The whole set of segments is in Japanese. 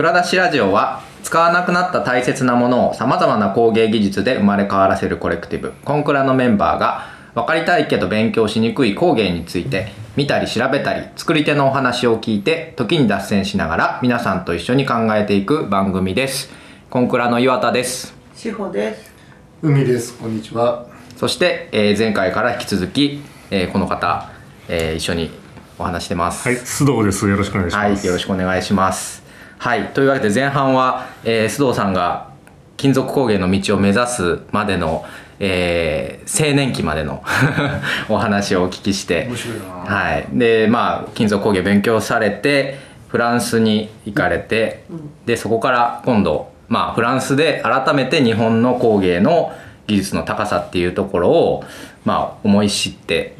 蔵出しラジオは使わなくなった大切なものをさまざまな工芸技術で生まれ変わらせるコレクティブコンクラのメンバーが分かりたいけど勉強しにくい工芸について見たり調べたり作り手のお話を聞いて時に脱線しながら皆さんと一緒に考えていく番組ですコンクラの岩田です志保です。海です。こんにちは。そして、えー前回から引き続き、えーこの方、えー一緒にお話してますはい、須藤です。よろしくお願いしはい、ます。よろしくお願いします。はい、というわけで前半は、えー須藤さんが金属工芸の道を目指すまでの、えー青年期までの お話をお聞きして面白いな。はい、でまあ金属工芸勉強されてフランスに行かれて、でそこから今度、まあ、フランスで改めて日本の工芸の技術の高さっていうところを、まあ、思い知って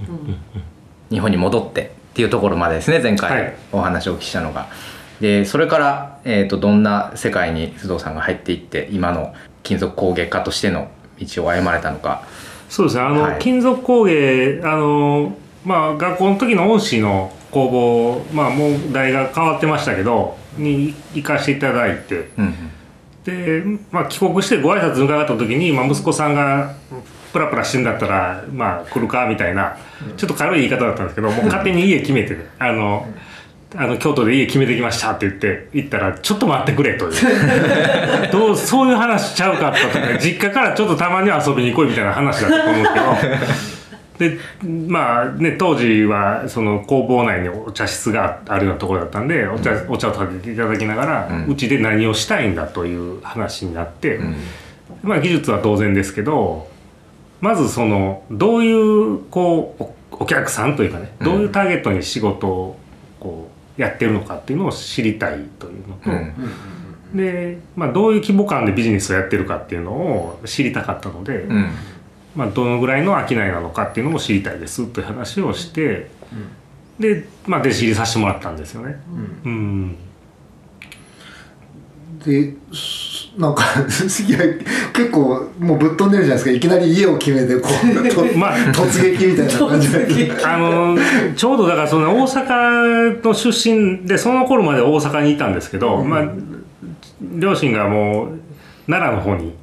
日本に戻ってっていうところまでですね前は回い。お話をお聞きしたのが。でそれから、えー、とどんな世界に須藤さんが入っていって今の金属工芸家としての道を歩まれたのか。そうですね。あの、はい金属工芸、あの、まあ、学校の時の恩師の工房、まあ、もう代が変わってましたけど、に行かせていただいて、うんで、まあ、帰国してご挨拶伺った時に、まあ、息子さんが、プラプラしてんだったら、まあ、来るかみたいな、ちょっと軽い言い方だったんですけど、もう勝手に家決めてね、あの、あの京都で家決めてきましたって言って行ったらちょっと待ってくれという。どうそういう話しちゃうかったとか実家からちょっとたまには遊びに来いみたいな話だったと思うけど。でまあね当時はその工房内にお茶室があるようなところだったんでお茶お茶を食べていただきながらうん。うち、で何をしたいんだという話になって、まあ技術は当然ですけどまずそのどういうこうおお客さんというかねどういうターゲットに仕事をこうやってるのかっていうのを知りたいというのと、うん。で、まあ、どういう規模感でビジネスをやってるかっていうのを知りたかったので、うん。まあ、どのぐらいの商いなのかっていうのも知りたいですという話をして、で、まあ、弟子入りさせてもらったんですよね。うん。で、すなんかいや結構もうぶっ飛んでるじゃないですか。いきなり家を決めてこうとまあ突撃みたいな感じで。あのちょうどだからその大阪の出身でその頃まで大阪にいたんですけど、まあ、両親がもう奈良の方に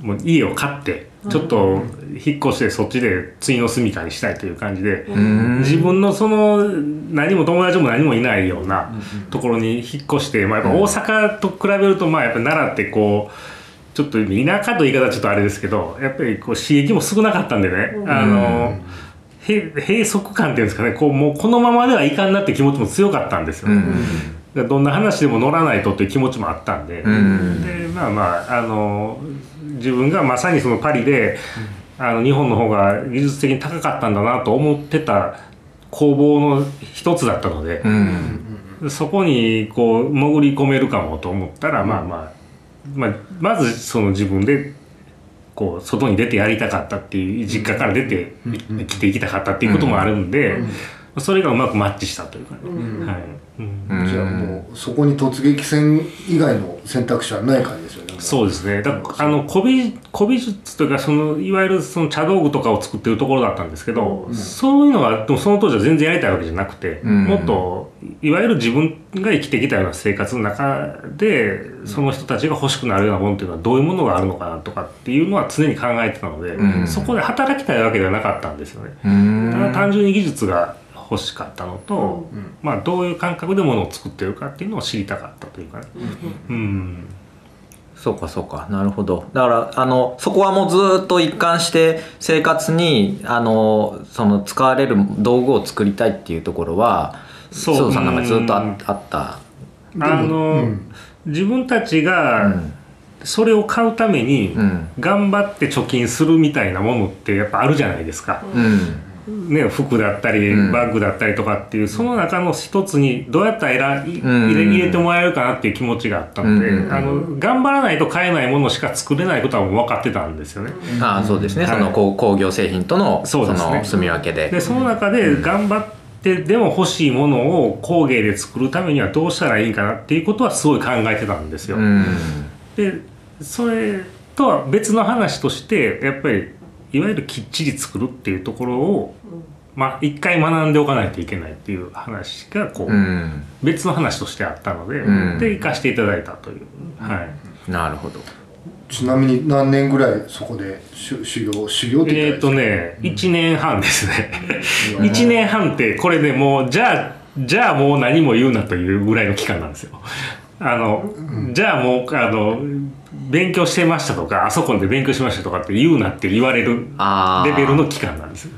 もう家を買ってちょっと引っ越してそっちで次の住みかにしたいという感じで、ん。自分のその何も友達も何もいないようなところに引っ越して、まあ、やっぱ大阪と比べるとまあやっぱ奈良ってこうちょっと田舎という言い方はちょっとあれですけどやっぱりこう刺激も少なかったんでね、あのへ閉塞感っていうんですかねこうもうこのままではいかんなって気持ちも強かったんですよ、うん。だからどんな話でも乗らないとっていう気持ちもあったんで、うん。でまあまああの自分がまさにそのパリで、あの日本の方が技術的に高かったんだなと思ってた工房の一つだったのでう、ん。そこにこう潜り込めるかもと思ったら、まあまあ、まあ、まずその自分でこう外に出てやりたかったっていう実家から出て生きていきたかったっていうこともあるんで、それがうまくマッチしたというかね。はいうんうんじゃあもうそこに突撃戦以外の選択肢はない感じですよね。そうですね。だあの古美古美術というかそのいわゆるその茶道具とかを作ってるところだったんですけど、そういうのはでもその当時は全然やりたいわけじゃなくて、うんもっといわゆる自分が生きてきたような生活の中でその人たちが欲しくなるようなものっていうのはどういうものがあるのかなとかっていうのは常に考えてたので、うんそこで働きたいわけではなかったんですよね。うんただ単純に技術が欲しかったのと、うん。まあどういう感覚でものを作ってるかっていうのを知りたかったというかね。うんそうかそうか。なるほど。だからあのそこはもうずっと一貫して生活にあのその使われる道具を作りたいっていうところはそう。須藤さんなんかずっとあった。あの、うん。自分たちうがん。それを買うためにうん。頑張って貯金するみたいなものってやっぱあるじゃないですか、うんね、服だったりうん。バッグだったりとかっていうその中の一つにどうやったら入れ入れてもらえるかなっていう気持ちがあったので、うん。あの頑張らないと買えないものしか作れないことはもう分かってたんですよね。ああそうですね、はい。その工工業製品とのそうですね。の住み分けで。でその中で頑張ってでも欲しいものを工芸で作るためにはどうしたらいいかなっていうことはすごい考えてたんですよ。うん。でそれとは別の話としてやっぱりいわゆるきっちり作るっていうところを、まあ一回学んでおかないといけないっていう話がこう、うん。別の話としてあったので、うん。で行かしていただいたという、はい。なるほど。ちなみに何年ぐらいそこで修修行修行ってえっ、とね、1年半ですね。うん。1年半って、これでもう、じゃあ、じゃあもう何も言うなというぐらいの期間なんですよ。あの、じゃあもう、あの、勉強してましたとか、あそこで勉強しましたとかって言うなって言われるレベルの期間なんです。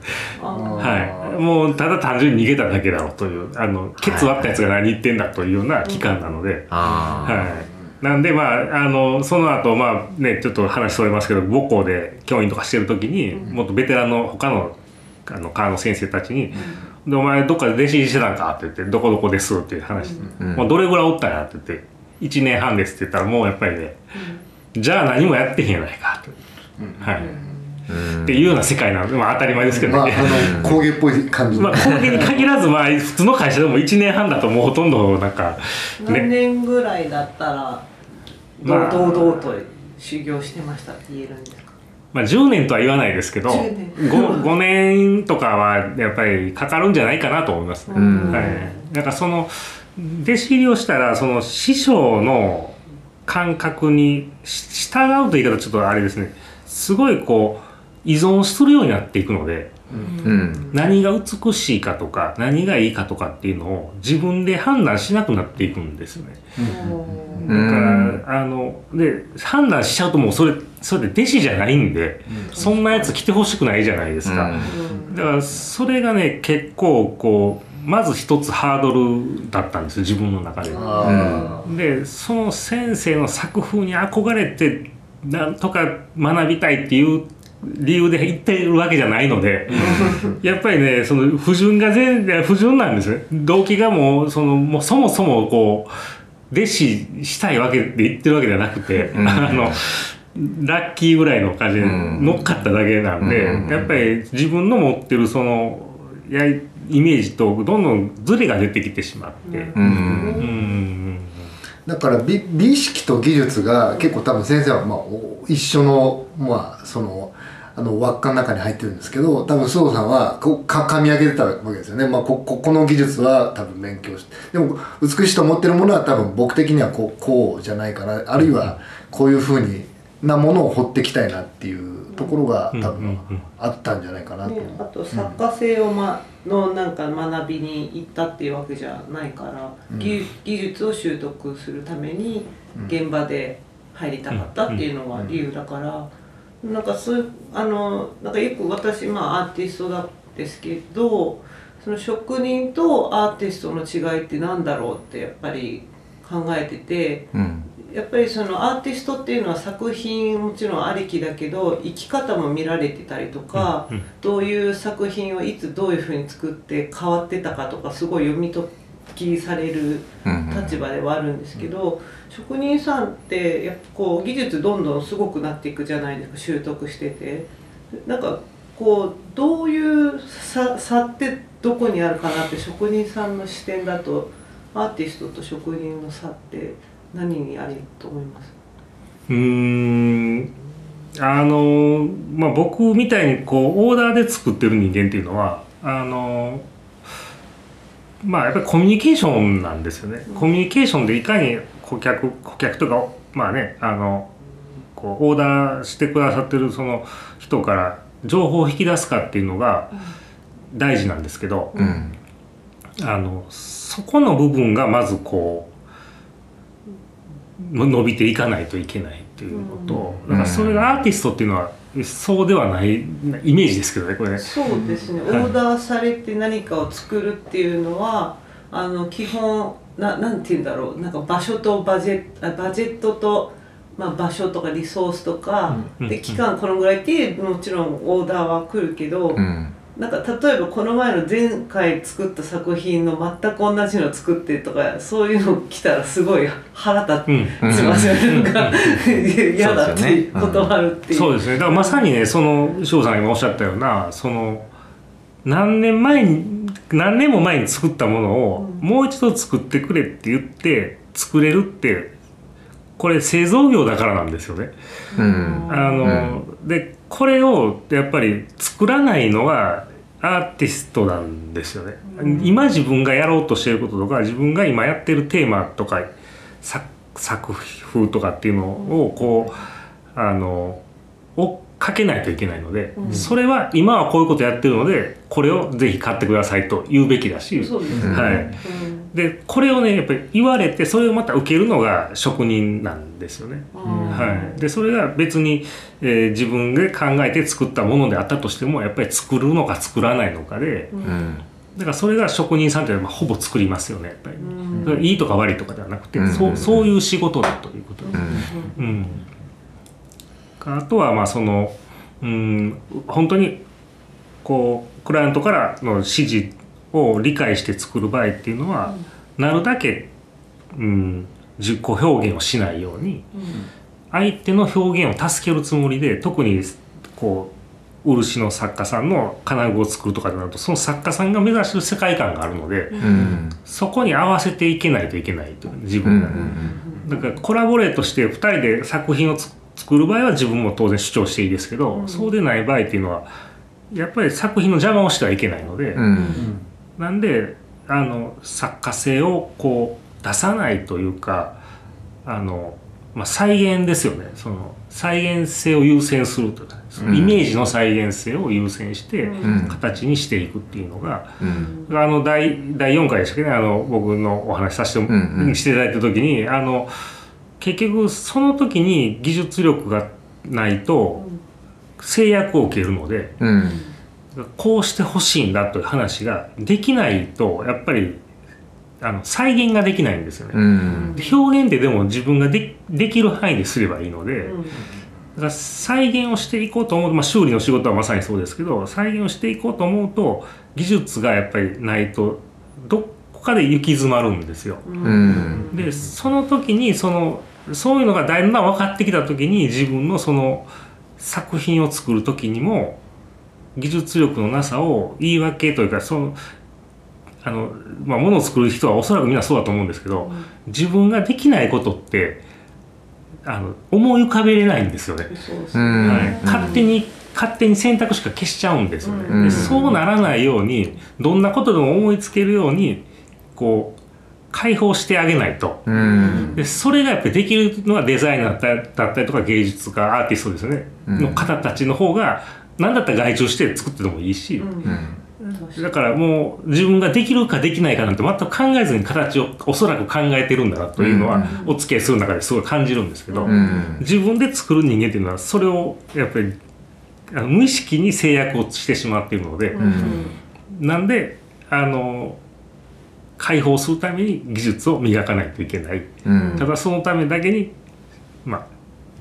あはい。もう、ただ単純に逃げただけだろうという、あの、ケツ割ったやつが何言ってんだというような期間なので、はい。なんで、まあ、あの、その後、まあね、ちょっと話それますけど、母校で教員とかしてる時に、もっとベテランの他の、あの、科の先生たちに、で、お前どっかで弟子してたんかって言って、どこどこですっていう話。うんもうどれぐらいおったんやって言って、1年半ですって言ったら、もうやっぱりね、じゃあ何もやってへんやないかと。はい。うんっていうような世界なので、まあ当たり前ですけどまあね。あの工芸っぽい感じまあ、工芸に限らず、まあ、普通の会社でも1年半だともうほとんど、なんか、何ね、年ぐらいだったらまあ堂々と修行してましたって言えるんですか？まあ、10年とは言わないですけど10年 5, 5年とかはやっぱりかかるんじゃないかなと思いますね。うんはい、なんかその弟子入りをしたらその師匠の感覚にし従うという言い方ちょっとあれですね。すごいこう依存するようになっていくのでうん。何が美しいかとか何がいいかとかっていうのを自分で判断しなくなっていくんですよね。うだんから、あので判断しちゃうともうそれそれで弟子じゃないんで、そんなやつ来てほしくないじゃないですか、うん。だからそれがね結構こうまず一つハードルだったんですよ自分の中で。あでその先生の作風に憧れてなんとか学びたいっていう理由で言ってるわけじゃないので、やっぱりねその不純が全然不純なんですね動機がもうそのもうそもそもこう弟子したいわけで言ってるわけじゃなくて、うん。あのラッキーぐらいの感じでうん乗っかっただけなんで、うん。やっぱり自分の持ってるそのやイメージとどんどんズレが出てきてしまって。だから美美意識と技術が結構多分先生はまあお一緒のまあそのあの輪っかの中に入ってるんですけど多分須藤さんはこうか噛み上げてたわけですよね、まあ、こここの技術は多分勉強してでも美しいと思ってるものは多分僕的にはこうこうじゃないかな。あるいはこういうふうになものを掘っていきたいなっていうところが多うんうん。分あったんじゃないかなと。ね。あと作家性を、ま、のなんか学びに行ったっていうわけじゃないから、技技術を習得するために現場で入りたかったっていうのが理由だから、なんかそういうあのなんかよく私、まあ、アーティストだですけどその職人とアーティストの違いってなんだろうってやっぱり考えてて。うんやっぱりそのアーティストっていうのは作品もちろんありきだけど生き方も見られてたりとか、うんうん。どういう作品をいつどういうふうに作って変わってたかとかすごい読み解きされるうん立場ではあるんですけど、職人さんってやっぱこう技術どんどんすごくなっていくじゃないですか習得してて。なんかこうどういう差差ってどこにあるかなって職人さんの視点だとアーティストと職人の差って何にあると思います？うーん。あのまあ僕みたいにこうオーダーで作ってる人間っていうのはあのまあやっぱりコミュニケーションなんですよね、コミュニケーションでいかに顧客顧客とかまあねあのこうオーダーしてくださってるその人から情報を引き出すかっていうのが大事なんですけど、うん。あのそこの部分がまずこうの伸びていかないといけないっていうこと。と、うん。だからそれがアーティストっていうのはそうではないイメージですけどねこれ。ね。そうですね、オはい。ーダーされて何かを作るっていうのはあの基本ななんて言うんだろう。なんか場所とバジェあバジェットと、まあ、場所とかリソースとか、うん。で期間このぐらいっていうもちろんオーダーは来るけど、うんなんか例えばこの前の前回作った作品の全く同じの作ってとかそういうの来たらすごい腹立うん。ちま すよね、なんか嫌だって断るっていう。そうですね。だからまさにねその翔さんが今おっしゃったようなその何年前に何年も前に作ったものをうん。もう一度作ってくれって言って作れるってこれ製造業だからなんですよね。うん。あの、でこれをやっぱり作らないのがアーティストなんですよね、今自分がやろうとしていることとか自分が今やってるテーマとか作作風とかっていうのをこうあの追っかけないといけないので、それは今はこういうことやってるのでこれをぜひ買ってくださいと言うべきだし、はい、うんでこれをねやっぱり言われてそれをまた受けるのが職人なんですよね。はい、でそれが別に、えー自分で考えて作ったものであったとしてもやっぱり作るのか作らないのかでうん。だからそれが職人さんってまあほぼ作りますよねやっぱり、うん。いいとか悪いとかではなくて、うん。そうそういう仕事だということ。です。うん、あとはまあそのうん本当にこうクライアントからの指示を理解して作る場合っていうのは、なるだけ、うん、自己表現をしないように相手の表現を助けるつもりで特にこう漆の作家さんの金具を作るとかになるとその作家さんが目指してる世界観があるので、うん。そこに合わせていけないといけないと自うんう分がね。ん。だからコラボレートして2人で作品をつ作る場合は自分も当然主張していいですけど、うん。そうでない場合っていうのはやっぱり作品の邪魔をしてはいけないので、うんなんであの作家性をこう出さないというかあの、まあ、再現ですよね。その再現性を優先するというかそのイメージの再現性を優先してうん。形にしていくっていうのが、うん。あの第第4回でしたっけね。あの僕のお話しさせて,、うんうん。していただいた時にあの結局その時に技術力がないと制約を受けるのでうんこうしてほしいんだという話ができないとやっぱりあの再現ができないんですよね。うんで表現ってでも自分がでできる範囲ですればいいので、うんだから再現をしていこうと思うと、まあ、修理の仕事はまさにそうですけど再現をしていこうと思うと技術がやっぱりないとどこかで行き詰まるんですよ。うんでその時にそのそういうのがだんだん分かってきた時に自分のその作品を作る時にも技術力のなさを言い訳というかそのあの、まあ、ものを作る人はおそらくみんなそうだと思うんですけど自分ができないことってあの思い浮かべれないんですよね。勝手に勝手に選択肢が消しちゃうんですよね、うん。でそうならないようにどんなことでも思いつけるようにこう解放してあげないと。うん。でそれがやっぱりできるのはデザイナーだっただったりとか芸術家アーティストですよね、うん。の方たちの方が何だったら外注して作っててもいいし、うん。だからもう自分ができるかできないかなんて全く考えずに形をおそらく考えてるんだなというのは、お付き合いする中ですごい感じるんですけど、うん。自分で作る人間っていうのはそれをやっぱりあの無意識に制約をしてしまっているので、ん。なんであの解放するために技術を磨かないといけない、うん。ただそのためだけにまあ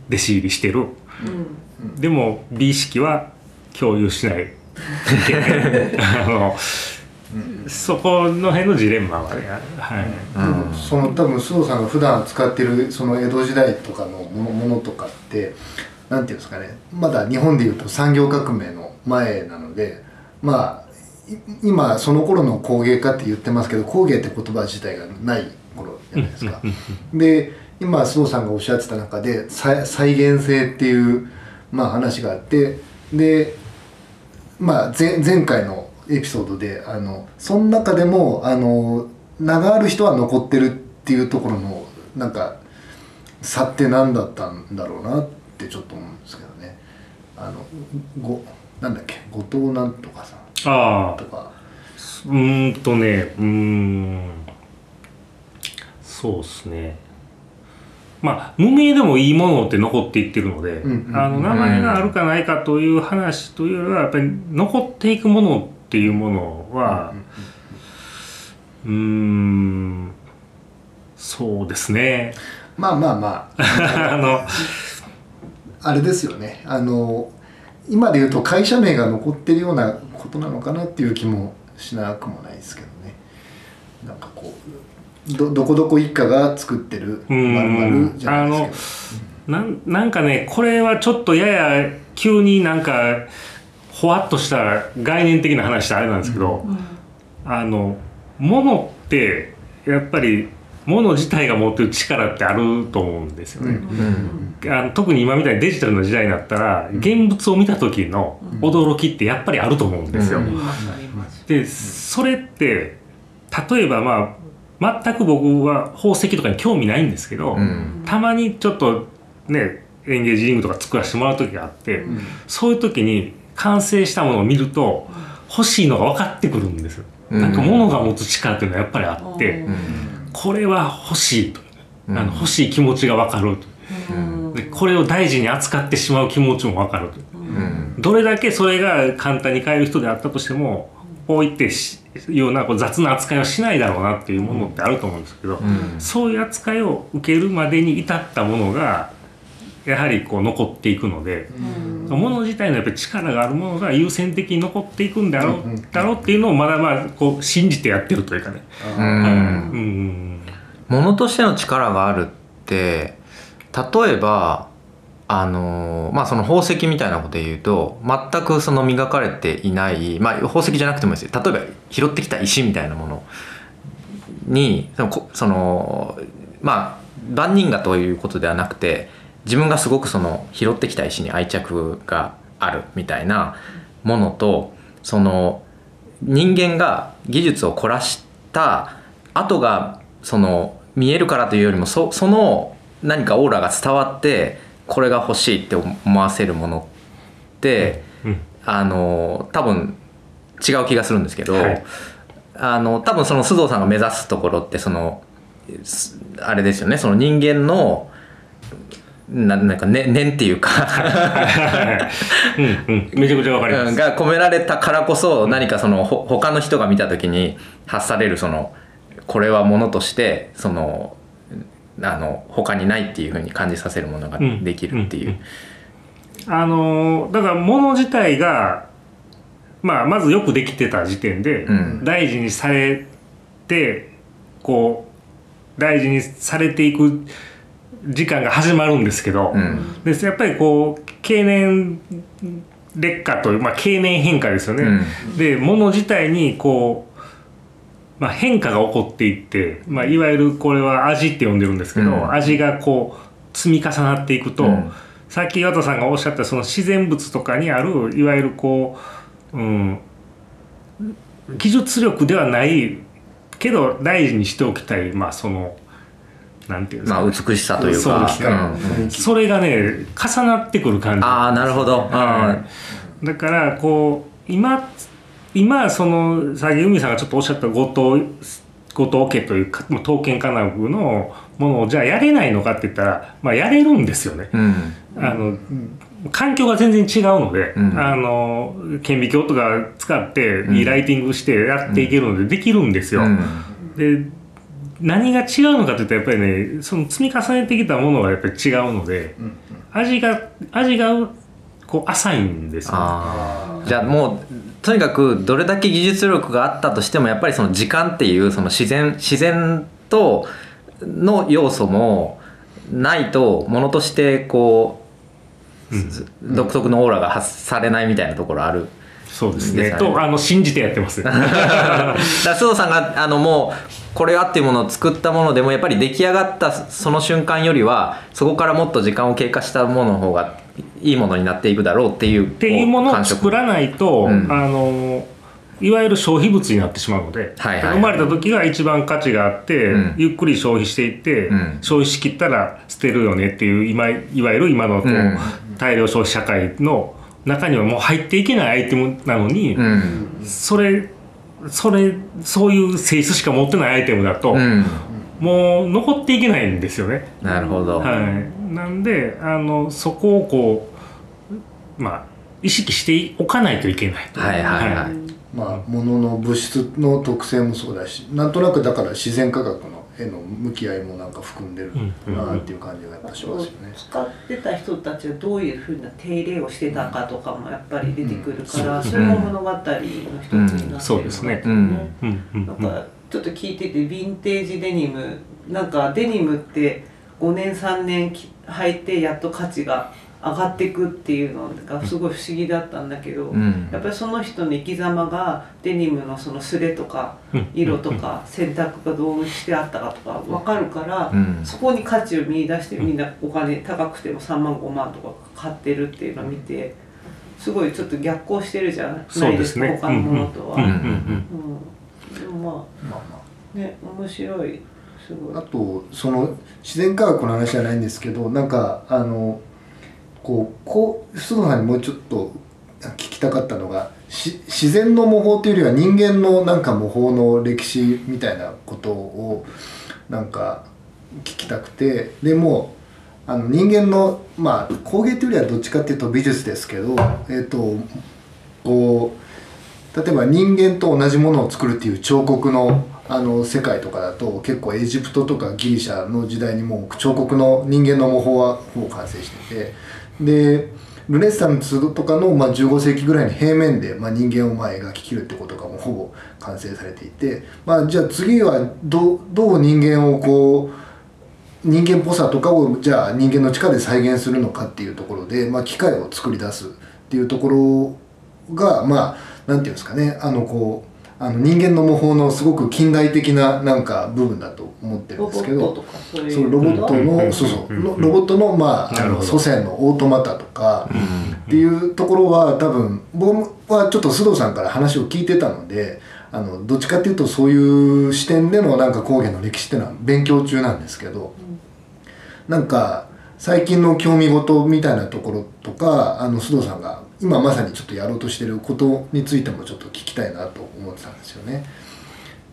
弟子入りしてる。でも美意識は共有しない。あの、そこの辺のジレンマはねはい、うん。その多分須藤さんが普段使ってるその江戸時代とかのものものとかってなんていうんですかね。まだ日本でいうと産業革命の前なのでまあい今その頃の工芸家って言ってますけど工芸って言葉自体がない頃じゃないですか。で今須藤さんがおっしゃってた中で再再現性っていう、まあ、話があってでまあ前前回のエピソードであのその中でもあの名がある人は残ってるっていうところのなんか差って何だったんだろうなってちょっと思うんですけどね。あのごなんだっけ後藤なんとかさんとか。うーんとねうーん。そうですねまあ無名でもいいものって残っていってるので、あの名前があるかないかという話というよりはやっぱり残っていくものっていうものはうーんそうですね。まあまあまあ。あのあれですよね。あの今で言うと会社名が残ってるようなことなのかなっていう気もしなくもないですけどね。なんかこうどどこどこ一家が作ってるうん。まるじゃないですなんなんかねこれはちょっとやや急になんかほわっとした概念的な話であれなんですけど、あの物ってやっぱり物自体が持ってる力ってあると思うんですよね。あの特に今みたいにデジタルの時代になったら現物を見た時の驚きってやっぱりあると思うんですよ。でそれって例えばまあ全く僕は宝石とかに興味ないんですけど、うん。たまにちょっとねエンゲージリングとか作らせてもらう時があって、そういう時に完成したものを見ると欲しいのが分かってくるんですよ。うん。なんか物が持つ力っていうのはやっぱりあって、うん。これは欲しいと、うん。あの欲しい気持ちが分かると。うん。でこれを大事に扱ってしまう気持ちも分かると。うん。どれだけそれが簡単に買える人であったとしてもこういってしようなこう雑な扱いはしないだろうなっていうものってあると思うんですけど、うん。そういう扱いを受けるまでに至ったものがやはりこう残っていくので、もの自体のやっぱり力があるものが優先的に残っていくんだろう,、うん。うんだろうっていうのをまだまあこう信じてやってるというかね。ううんん。物としての力があるって例えばあのまあその宝石みたいなことで言うと全くその磨かれていないまあ宝石じゃなくてもいいですよ。例えば拾ってきた石みたいなものにそのそのまあ万人がということではなくて自分がすごくその拾ってきた石に愛着があるみたいなものとその人間が技術を凝らした後がその見えるからというよりもそその何かオーラが伝わってこれが欲しいって思わせるものって、うん。あの多分違う気がするんですけど、はい。あの多分その須藤さんが目指すところってそのすあれですよね。その人間のななんかね念っていうか。うんうん。めちゃくちゃわかります。が込められたからこそ何かそのほ他の人が見た時に発されるそのこれはものとしてそのあの他にないっていうふうに感じさせるものができるっていう。あのーだから物自体が、まあ、まずよくできてた時点で、うん大事にされてこう大事にされていく時間が始まるんですけど、うんでやっぱりこう経年劣化という、まあ、経年変化ですよね。うんで物自体にこう、まあ、変化が起こっていって、まあ、いわゆるこれは味って呼んでるんですけど、うん。味がこう積み重なっていくと、うん。さっき岩田さんがおっしゃったその自然物とかにあるいわゆるこう、うん、技術力ではないけど大事にしておきたい、まあ、そのなんていうんですか、まあ美しさというか。そううん。それがね重なってくる感じ。ああなるほど。あだからこう今今そのさっき海さんがちょっとおっしゃった後藤後藤家というかまあ刀剣金具のものをじゃあやれないのかって言ったら、まあ、やれるんですよね。ーうん。あの環境が全然違うので、うん。あの顕微鏡とか使っていいライティングしてやっていけるのでできるんですよ。うん。で何が違うのかというとやっぱりねその積み重ねてきたものがやっぱり違うので、味が味がこう浅いんですよね。じゃあもうとにかくどれだけ技術力があったとしてもやっぱりその時間っていうその自然自然との要素もないとものとしてこう、独特のオーラが発されないみたいなところある。そうですね。ですねとあの信じてやってます。だ須藤さんがあのもうこれはっていうものを作ったものでもやっぱり出来上がったその瞬間よりはそこからもっと時間を経過したものの方がいいものになっていくだろうっていうっていうものを作らないと、うん。あのいわゆる消費物になってしまうので、はいはいはい。生まれた時が一番価値があって、うん。ゆっくり消費していって、うん。消費しきったら捨てるよねっていう今いわゆる今のこう、うん。大量消費社会の中にはもう入っていけないアイテムなのに、うん。それそれそういう性質しか持ってないアイテムだと、うん。もう残っていけないんですよね。なるほど、はい、なんであのそこをこうまあ意識しておかないといけないと。はいはいはい。まあ物の物質の特性もそうだしなんとなくだから自然科学の絵の向き合いもなんか含んでるなっていう感じがやっぱしますよね。使ってた人たちはどういうふうな手入れをしてたかとかもやっぱり出てくるから、うん。それも物語の一つになってるそうですね。うん。うん。うん。なんかちょっと聞いててヴィンテージデニム。なんかデニムって5年3年き履いてやっと価値が上がっていくっていうのがすごい不思議だったんだけど、うん。やっぱりその人の生き様がデニムのそのスレとかうん。色とか 選択がどうしてあったかとか分かるから、うん。そこに価値を見出してみんなお金高くても3万5万とか買ってるっていうのを見てすごいちょっと逆行してるじゃないそうでかですすね。他のものとは。ままあまあ。ね面白いあとその自然科学の話じゃないんですけどなんかあのこうこう須藤さんにもうちょっと聞きたかったのが自然の模倣というよりは人間のなんか模倣の歴史みたいなことをなんか聞きたくてでもあの人間のまあ工芸というよりはどっちかっていうと美術ですけどえっ、とこう例えば人間と同じものを作るっていう彫刻のあの世界とかだと結構エジプトとかギリシャの時代にもう彫刻の人間の模倣はほぼ完成してて。でルネッサンスとかの、まあ、15世紀ぐらいに平面で、まあ、人間をまあ描ききるってことがもうほぼ完成されていて、まあ、じゃあ次はどどう人間をこう人間っぽさとかをじゃあ人間の力で再現するのかっていうところで、まあ、機械を作り出すっていうところがまあなんていうんですかね。あのこうあの人間の模倣のすごく近代的ななんか部分だと思ってるんロボですけどットとかそうロボットの、うんそうそう。うんロロボットのまああの祖先のオートマタとかっていうところは多分僕はちょっと須藤さんから話を聞いてたのであのどっちかっていうとそういう視点でのなんか工芸の歴史っていうのは勉強中なんですけど、なんか最近の興味事みたいなところとかあの須藤さんが今まさにちょっとやろうとしてることについてもちょっと聞きたいなと思ってたんですよね。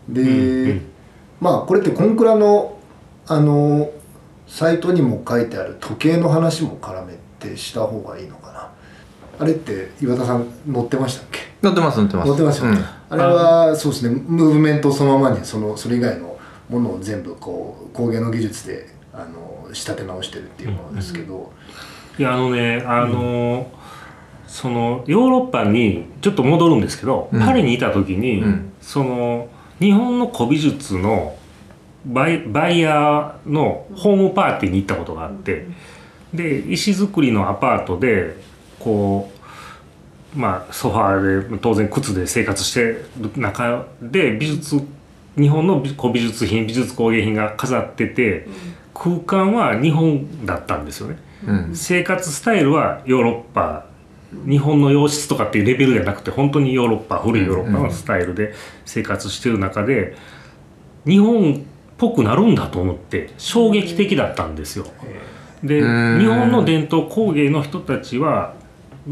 で、うんうん。まあこれってコンクラのあのサイトにも書いてある時計の話も絡めてした方がいいのかな。あれって岩田さん載ってましたっけ？乗ってます乗ってます。載ってますよね、あれはそうですね。ムーブメントをそのままにそのそれ以外のものを全部こう工芸の技術であの仕立て直してるっていうものですけど、いやあのねあの、そのヨーロッパにちょっと戻るんですけど、うん。パリにいた時に、うん。その日本の古美術のバイバイヤーのホームパーティーに行ったことがあってで石造りのアパートでこうまあソファーで当然靴で生活してる中で美術日本の古美術品美術工芸品が飾ってて空間は日本だったんですよね。うん。生活スタイルはヨーロッパ日本の洋室とかっていうレベルじゃなくて本当にヨーロッパ古いヨーロッパのスタイルで生活してる中で日本っぽくなるんだと思って衝撃的だったんですよ。で日うん。本の伝統工芸の人たちは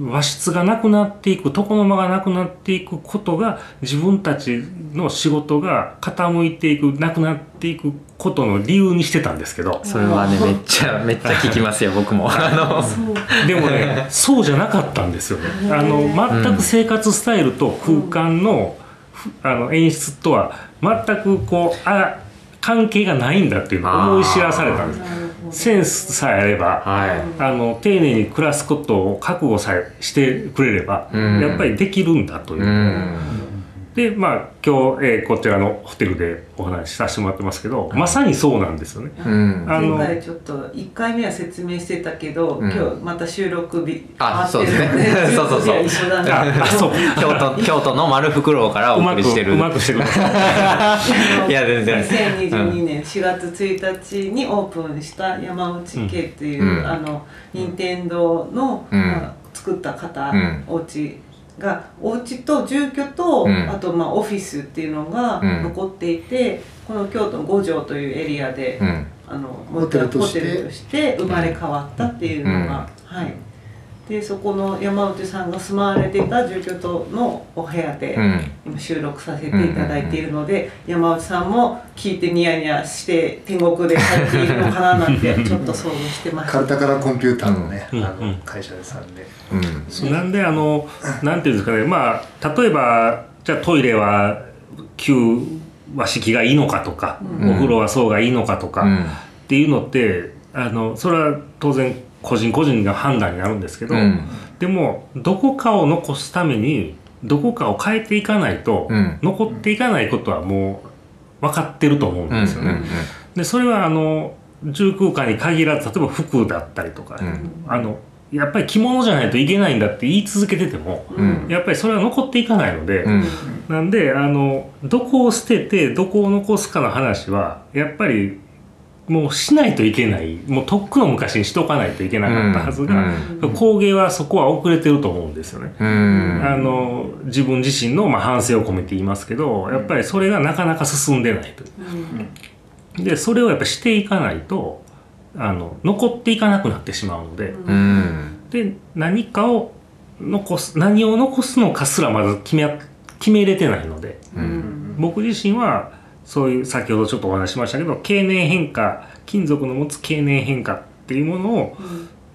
和室がなくなっていく床の間がなくなっていくことが自分たちの仕事が傾いていくなくなっていくことの理由にしてたんですけど。それはねめっちゃめっちゃ聞きますよ僕も。あのでもねそうじゃなかったんですよね。あの全く生活スタイルと空間の,ふ、あの演出とは全くこうあ関係がないんだっていうのを思い知らされたんですセンスさえあればはい。あの丁寧に暮らすことを覚悟さえしてくれれば、うん。やっぱりできるんだという。う、んでまあ今日、えーこちらのホテルでお話しさせてもらってますけど、まさにそうなんですよね。うん。あの前回ちょっと1回目は説明してたけど、うん。今日また収録日あ合ってるのそうですね。そうそうそう。一緒だねあそう。京都 京都の丸袋からおうまく送りしてる。うまくしてるい。や全然。2022年4月1日にオープンした山内家っていう、うん。あの任天堂の、うん。まあ作った方、うん。お家がお家と住居と、うん。あとまあオフィスっていうのがうん。残っていて、この京都の五条というエリアで、うん。あのホテルとしてホテルとして生まれ変わったっていうのが、はいでそこの山内さんが住まわれていた住居棟のお部屋で、うん。今収録させていただいているので、山内さんも聞いてニヤニヤして天国でされているのかななんてちょっと想像してました。カルタからコンピューターのね、あうんうん。の会社さんで、うん。そうなんであのなんていうんですかねまあ例えばじゃあトイレは旧和式がいいのかとか、うん。お風呂はそうがいいのかとか、うん。っていうのってあのそれは当然個人個人の判断になるんですけど、うん。でもどこかを残すためにどこかを変えていかないと、うん。残っていかないことはもう分かってると思うんうんですよね。でそれはあの住空間に限らず例えば服だったりとか、うん。あのやっぱり着物じゃないといけないんだって言い続けてても、うん。やっぱりそれは残っていかないので、うん。なんであのどこを捨ててどこを残すかの話はやっぱりもうしないといけない。もうとっくの昔にしとかないといけなかったはずが、うん工芸はそこは遅れてると思うんですよね。うん。あの自分自身のまあ反省を込めて言いますけどやっぱりそれがなかなか進んでないと。いうでそれをやっぱしていかないとあの残っていかなくなってしまうので。うん。で何かを残す何を残すのかすらまず決め決めれてないので。うん。僕自身はそういう先ほどちょっとお話ししましたけど経年変化金属の持つ経年変化っていうものを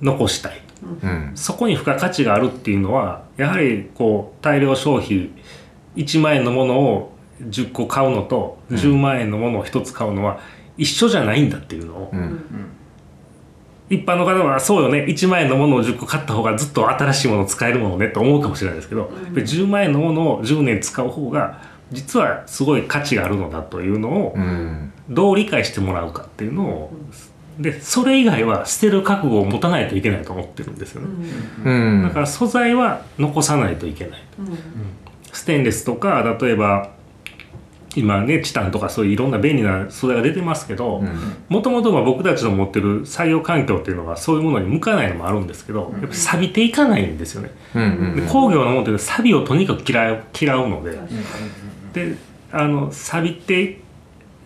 残したい。うん。そこに付加価値があるっていうのはやはりこう大量消費1万円のものを10個買うのと10万円のものを1つ買うのは一緒じゃないんだっていうのを、うん。一般の方はそうよね1万円のものを10個買った方がずっと新しいものを使えるものねと思うかもしれないですけど、やっぱり10万円のものを10年使う方が実はすごい価値があるのだというのをうん。どう理解してもらうかっていうのをでそれ以外は捨てる覚悟を持たないといけないと思ってるんですよね。うん。だから素材は残さないといけない。ステンレスとか例えば今ねチタンとかそういういろんな便利な素材が出てますけどもともと僕たちの持ってる作業環境っていうのはそういうものに向かないのもあるんですけどやっぱ錆びていかないんですよね。うんで工業のものっていうのは錆びをとにかく嫌う嫌うのでであの錆びて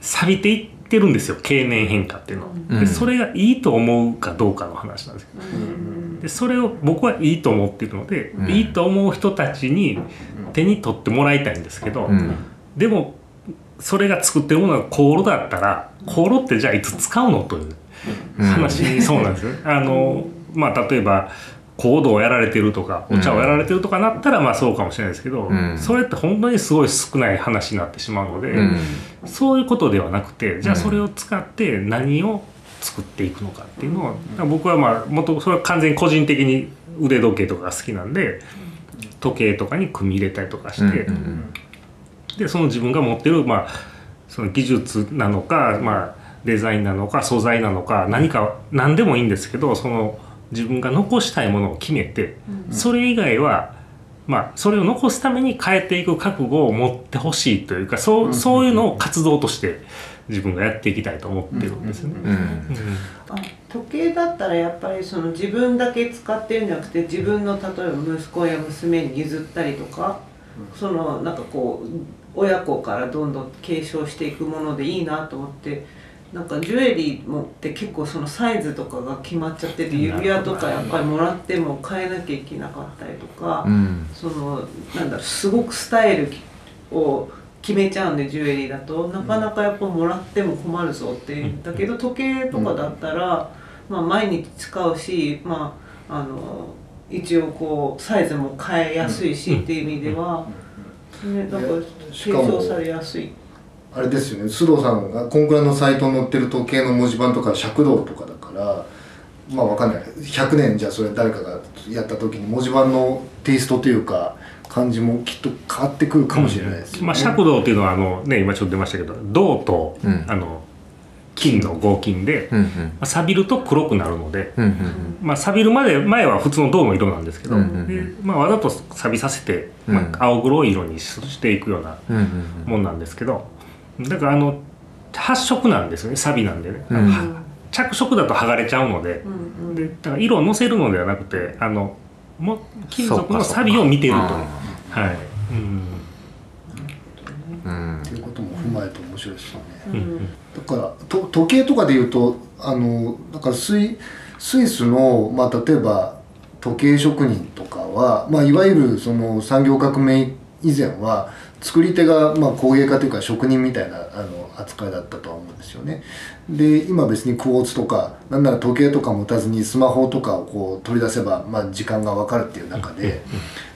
錆びていってるんですよ。経年変化っていうのは。うん。でそれがいいと思うかどうかの話なんですけど。でそれを僕はいいと思っているので、うん。いいと思う人たちに手に取ってもらいたいんですけど、うん。でもそれが作ってるものが香炉だったら香炉ってじゃあいつ使うのという話、そうなんですよね。あのまあ例えば香道をやられてるとかお茶をやられてるとかなったらまあそうかもしれないですけど、うん。それって本当にすごい少ない話になってしまうので、うん。そういうことではなくてじゃあそれを使って何を作っていくのかっていうのを、僕はまあもっとそれは完全に個人的に腕時計とかが好きなんで時計とかに組み入れたりとかして、うん。でその自分が持ってる、まあ、その技術なのか、まあ、デザインなのか素材なのか何か何でもいいんですけどその自分が残したいものを決めて、それ以外は、まあ、それを残すために変えていく覚悟を持ってほしいというかそうそういうのを活動として自分がやっていきたいと思ってるんですよね。時計だったらやっぱりその自分だけ使ってるんじゃなくて自分の例えば息子や娘に譲ったりとか、そのなんかこう親子からどんどん継承していくものでいいなと思ってなんかジュエリーもって結構そのサイズとかが決まっちゃってて指輪とかやっぱりもらっても変えなきゃいけなかったりとか、うん。そのなんだろうすごくスタイルを決めちゃうんでジュエリーだとなかなかやっぱもらっても困るぞってだけど時計とかだったら、まあ、毎日使うし、まあ、あの一応こうサイズも変えやすいしっていう意味では、ね、だから継しかも承されやすい。あれですよね。須藤さんがコンクラのサイトに載ってる時計の文字盤とか尺道とかだからまあわかんない。100年じゃあそれ誰かがやった時に文字盤のテイストというか感じもきっと変わってくるかもしれないですよね。まあ、尺道っていうのはあの、ね、今ちょっと出ましたけど銅と、うん。あの金の合金で、うんまあ、錆びると黒くなるので、うんうんまあ、錆びるまで前は普通の銅の色なんですけど、うんうんうん。でまあ、わざと錆びさせて、まうん。あ、青黒い色にししていくようなうんうん。もんなんですけどだからあの発色なんですよね錆びなんでね、うん。は着色だと剥がれちゃうので。うんうん。でだから色をのせるのではなくてあのも金属のそうかそうか。錆びを見てると。いうあはい、うん。うん。っていうことも踏まえて面白いですよね。うん。だからと時計とかでいうとあのだからスイスイスの、まあ、例えば時計職人とかは、まあ、いわゆるその産業革命以前は作り手が、まあ、工芸家というか職人みたいなあの扱いだったとは思うんですよね。で今別にクォーツとかなんなら時計とか持たずにスマホとかをこう取り出せば、まあ、時間が分かるっていう中で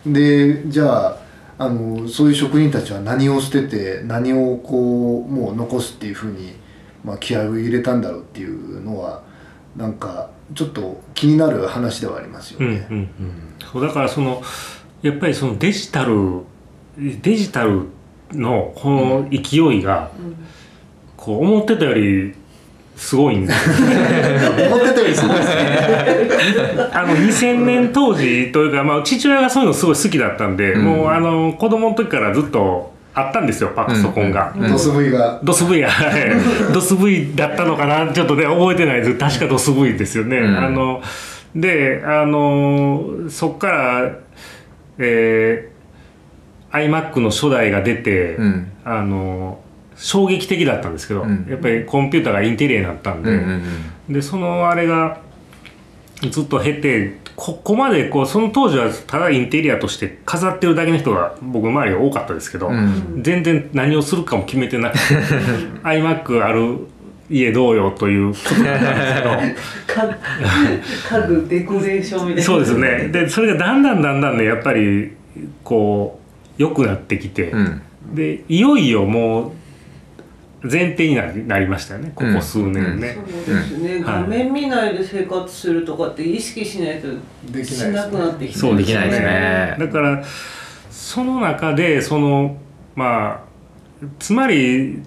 でじゃああのそういう職人たちは何を捨てて何をこうもう残すっていうふうに、まあ、気合を入れたんだろうっていうのはなんかちょっと気になる話ではありますよね。うんうんうん、そうだからそのやっぱりそのデジタルデジタルのこの勢いが、こう思ってたよりすごいんで思ってたよりすごいですね。あの2000年当時というか、まあ、父親がそういうのすごい好きだったんで、うん。もうあの子供の時からずっとあったんですよパソコンが。うんドス V が。ドス V や、はい。ドス V だったのかな？ちょっとね覚えてないです。確かドス V ですよね、うん。あのであのそっからえー、iMac の初代が出て、うん。あの衝撃的だったんですけど、うん。やっぱりコンピューターがインテリアになったんで、うんうんでそのあれがずっと経てここまでこうその当時はただインテリアとして飾ってるだけの人が僕周りが多かったですけど、うん。全然何をするかも決めてなくて iMac ある家どうよということだったんですけど 家家具デコレーションみたいな。そうですね。でそれがだんだんだんだんねやっぱりこう良くなってきて、うん。でいよいよもう前提になりなりましたよねここ数年ね。そうですね、はい。画面見ないで生活するとかって意識しないとできしないですね。なくなってきてそうできないですね。だからその中でそのまあつまり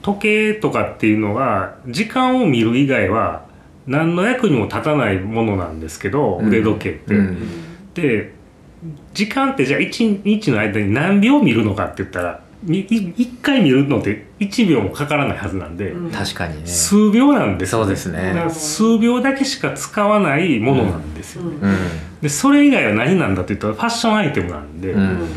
時計とかっていうのは時間を見る以外は何の役にも立たないものなんですけど、うん。腕時計って。うん。で時間ってじゃあ1日の間に何秒見るのかって言ったら1回見るのって1秒もかからないはずなんで、うん。確かにね。数秒なんですよそうですね。だから数秒だけしか使わないものなんですよ、うん。うん。でそれ以外は何なんだって言ったらファッションアイテムなんで、うん。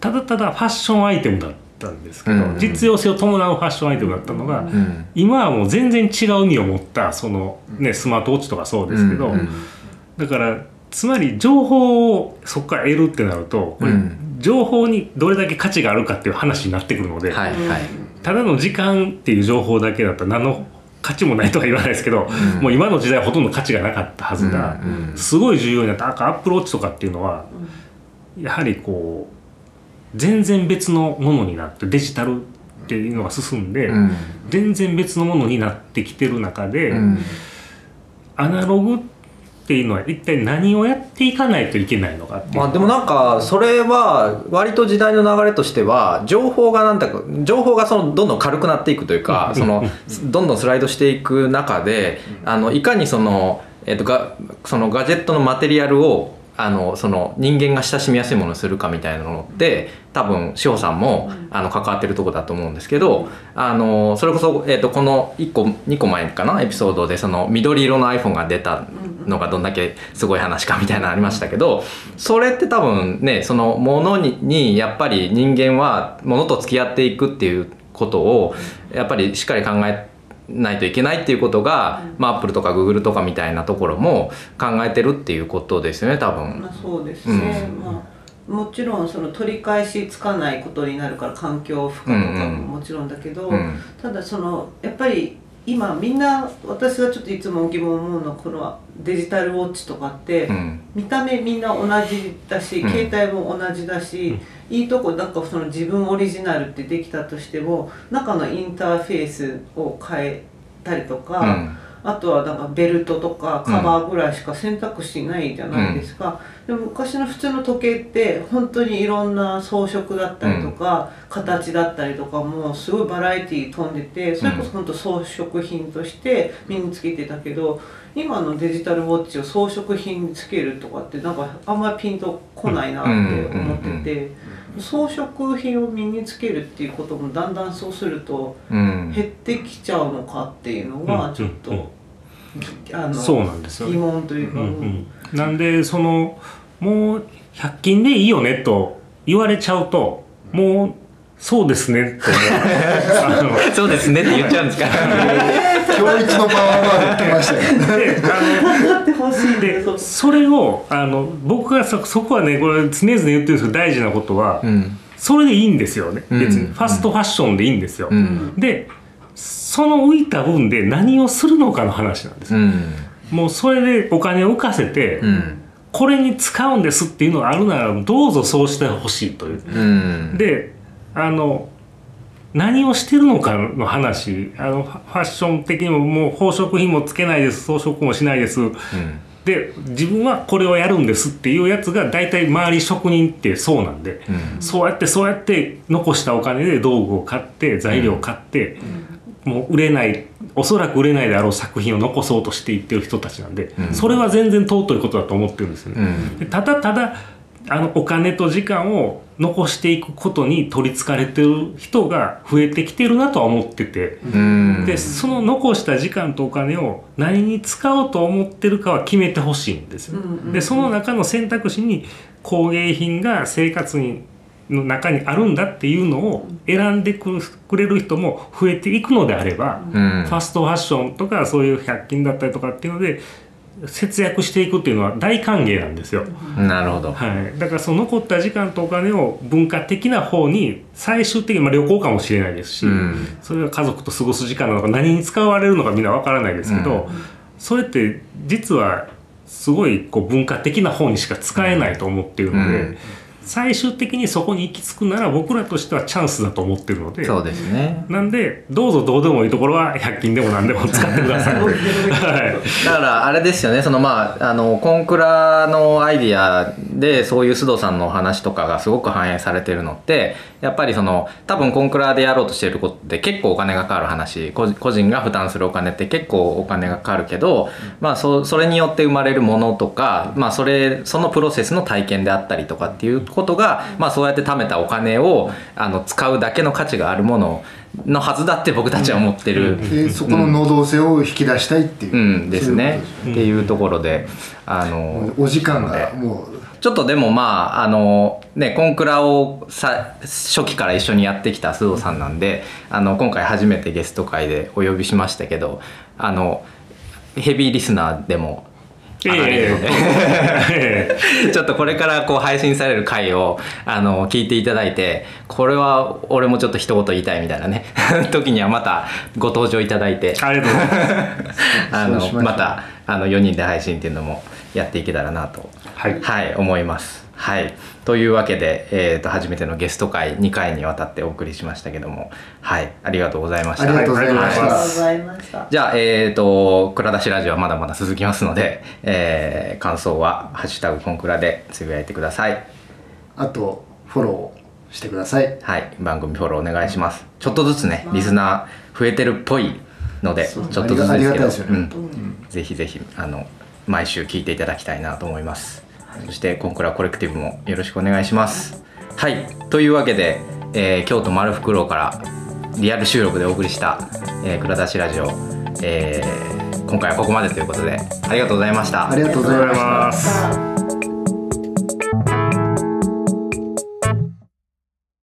ただただファッションアイテムだったんですけど、うん。実用性を伴うファッションアイテムだったのが、うん。今はもう全然違う意味を持ったその、ね、スマートウォッチとかそうですけど、うん。うん。だからつまり情報をそこから得るってなるとうん。情報にどれだけ価値があるかっていう話になってくるので、はいはい。ただの時間っていう情報だけだったら何の価値もないとは言わないですけど、うん。もう今の時代はほとんど価値がなかったはずが、うんうん。すごい重要になった。アップローチとかっていうのはやはりこう全然別のものになってデジタルっていうのが進んで、うん。全然別のものになってきてる中で、うん。アナログっていうのは一体何をやっていかないといけないのかまあでもなんかそれは割と時代の流れとしては情報がなんだか情報がそのどんどん軽くなっていくというかそのどんどんスライドしていく中であのいかにそのえっとがそのガジェットのマテリアルをあのその人間が親しみやすいものにするかみたいなのって多分志保さんもあの関わってるとこだと思うんですけどあのそれこそ、えっとこの1個2個前かなエピソードでその緑色の iPhone が出たのがどんだけすごい話かみたいなのありましたけどそれって多分ねそのものににやっぱり人間はものと付き合っていくっていうことをやっぱりしっかり考えないといけないっていうことが、まあ、アップルとかグーグルとかみたいなところも考えてるっていうことですよね多分。ま。あ、そうですね、うん。まあ、もちろんその取り返しつかないことになるから環境負荷とかももちろんだけど、うん。ただそのやっぱり今みんな私がちょっといつも疑問思うのはこのデジタルウォッチとかって、うん。見た目みんな同じだし、うん。携帯も同じだし、いいとこなんかその自分オリジナルってできたとしても中のインターフェースを変えたりとか、うんあとはなんかベルトとかカバーぐらいしか選択肢ないじゃないですか、でも昔の普通の時計って本当にいろんな装飾だったりとか、形だったりとかもすごいバラエティー飛んでてそれこそ本当装飾品として身につけてたけど今のデジタルウォッチを装飾品につけるとかってなんかあんまりピンとこないなって思ってて。装飾品を身につけるっていうこともだんだんそうするとうん。減ってきちゃうのかっていうのはちょっと、うん。うんあのそうなんですよね。疑問というか、うんうん。なんでそのもう100均でいいよねと言われちゃうともうそうですねそうですねって言っちゃうんですか。ら。今日一のパワーワード来ましたよであのなってほしいででそれをあの僕がそそこはねこれ常々言ってるんですけど大事なことは、うん。それでいいんですよね。うん。別にファストファッションでいいんですよ、うん。でその浮いた分で何をするのかの話なんですよ、うん。もうそれでお金を浮かせて、うん。これに使うんですっていうのがあるならどうぞそうしてほしいという。うん。であの何をしてるのかの話。あのファッション的にももう宝飾品もつけないです。装飾もしないです。うん。で自分はこれをやるんですっていうやつが大体周り職人ってそうなんで、うん。そうやってそうやって残したお金で道具を買って材料を買って、もう売れないおそらく売れないであろう作品を残そうとしていってる人たちなんで、うん。それは全然尊いことだと思ってるんですよね。うん。でただただあのお金と時間を残していくことに取りつかれてる人が増えてきてるなとは思ってて、うん。でその残した時間とお金を何に使おうと思ってるかは決めてほしいんですよ。うんうんでその中の選択肢に工芸品が生活にの中にあるんだっていうのを選んでくくれる人も増えていくのであれば、うん。ファストファッションとかそういう100均だったりとかっていうので節約していくっていうのは大歓迎なんですよ。なるほど。はい、だからその残った時間とお金を文化的な方に最終的に、まあ、旅行かもしれないですし、うん。それが家族と過ごす時間なのか何に使われるのかみんなわからないですけど、それって実はすごいこう文化的な方にしか使えないと思っているので、うん最終的にそこに行き着くなら僕らとしてはチャンスだと思ってるので。そうですねなんでどうぞどうでもいいところは100均でも何でも使ってください。はいだからあれですよねそのまああのコンクラのアイディアでそういう須藤さんのお話とかがすごく反映されてるのってやっぱりその多分コンクラでやろうとしてることって結構お金がかかる話個人個人が負担するお金って結構お金がかかるけど、まあそそれによって生まれるものとか、まあ、それそのプロセスの体験であったりとかっていうことが、まあ、そうやって貯めたお金をあの使うだけの価値があるもののはずだって僕たちは思ってる。でそこの能動性を引き出したいっていう、うん。ですね。っていうところであのお時間がもう。ちょっとでもまああのねコンクラをさ初期から一緒にやってきた須藤さんなんであの今回初めてゲスト会でお呼びしましたけどあのヘビーリスナーでもちょっとこれからこう配信される回をあの聞いていただいてこれは俺もちょっと一言言いたいみたいなね。時にはまたご登場いただいて。えありがとうございます。あのまたあの4人で配信っていうのもやっていけたらなと、はい。はい、思います。はい、というわけで、えー、と初めてのゲスト会2回にわたってお送りしましたけども、はい、ありがとうございました。ありがとうございました。ござい。ましたじゃあ、えー、と蔵出しラジオはまだまだ続きますので、えー感想は「ハッシュタグコンクラ」でつぶやいてください。あとフォローしてください。はい、番組フォローお願いします。ちょっとずつね、リスナー増えてるっぽいので、ちょっとずつですけど、うん。ぜひぜひあの毎週聞いていただきたいなと思います。そしてコンクラコレクティブもよろしくお願いします。はい、というわけで、えー京都丸フクロウからリアル収録でお送りした、えー、蔵出しラジオ、えー今回はここまでということでありがとうございました。ありがとうございます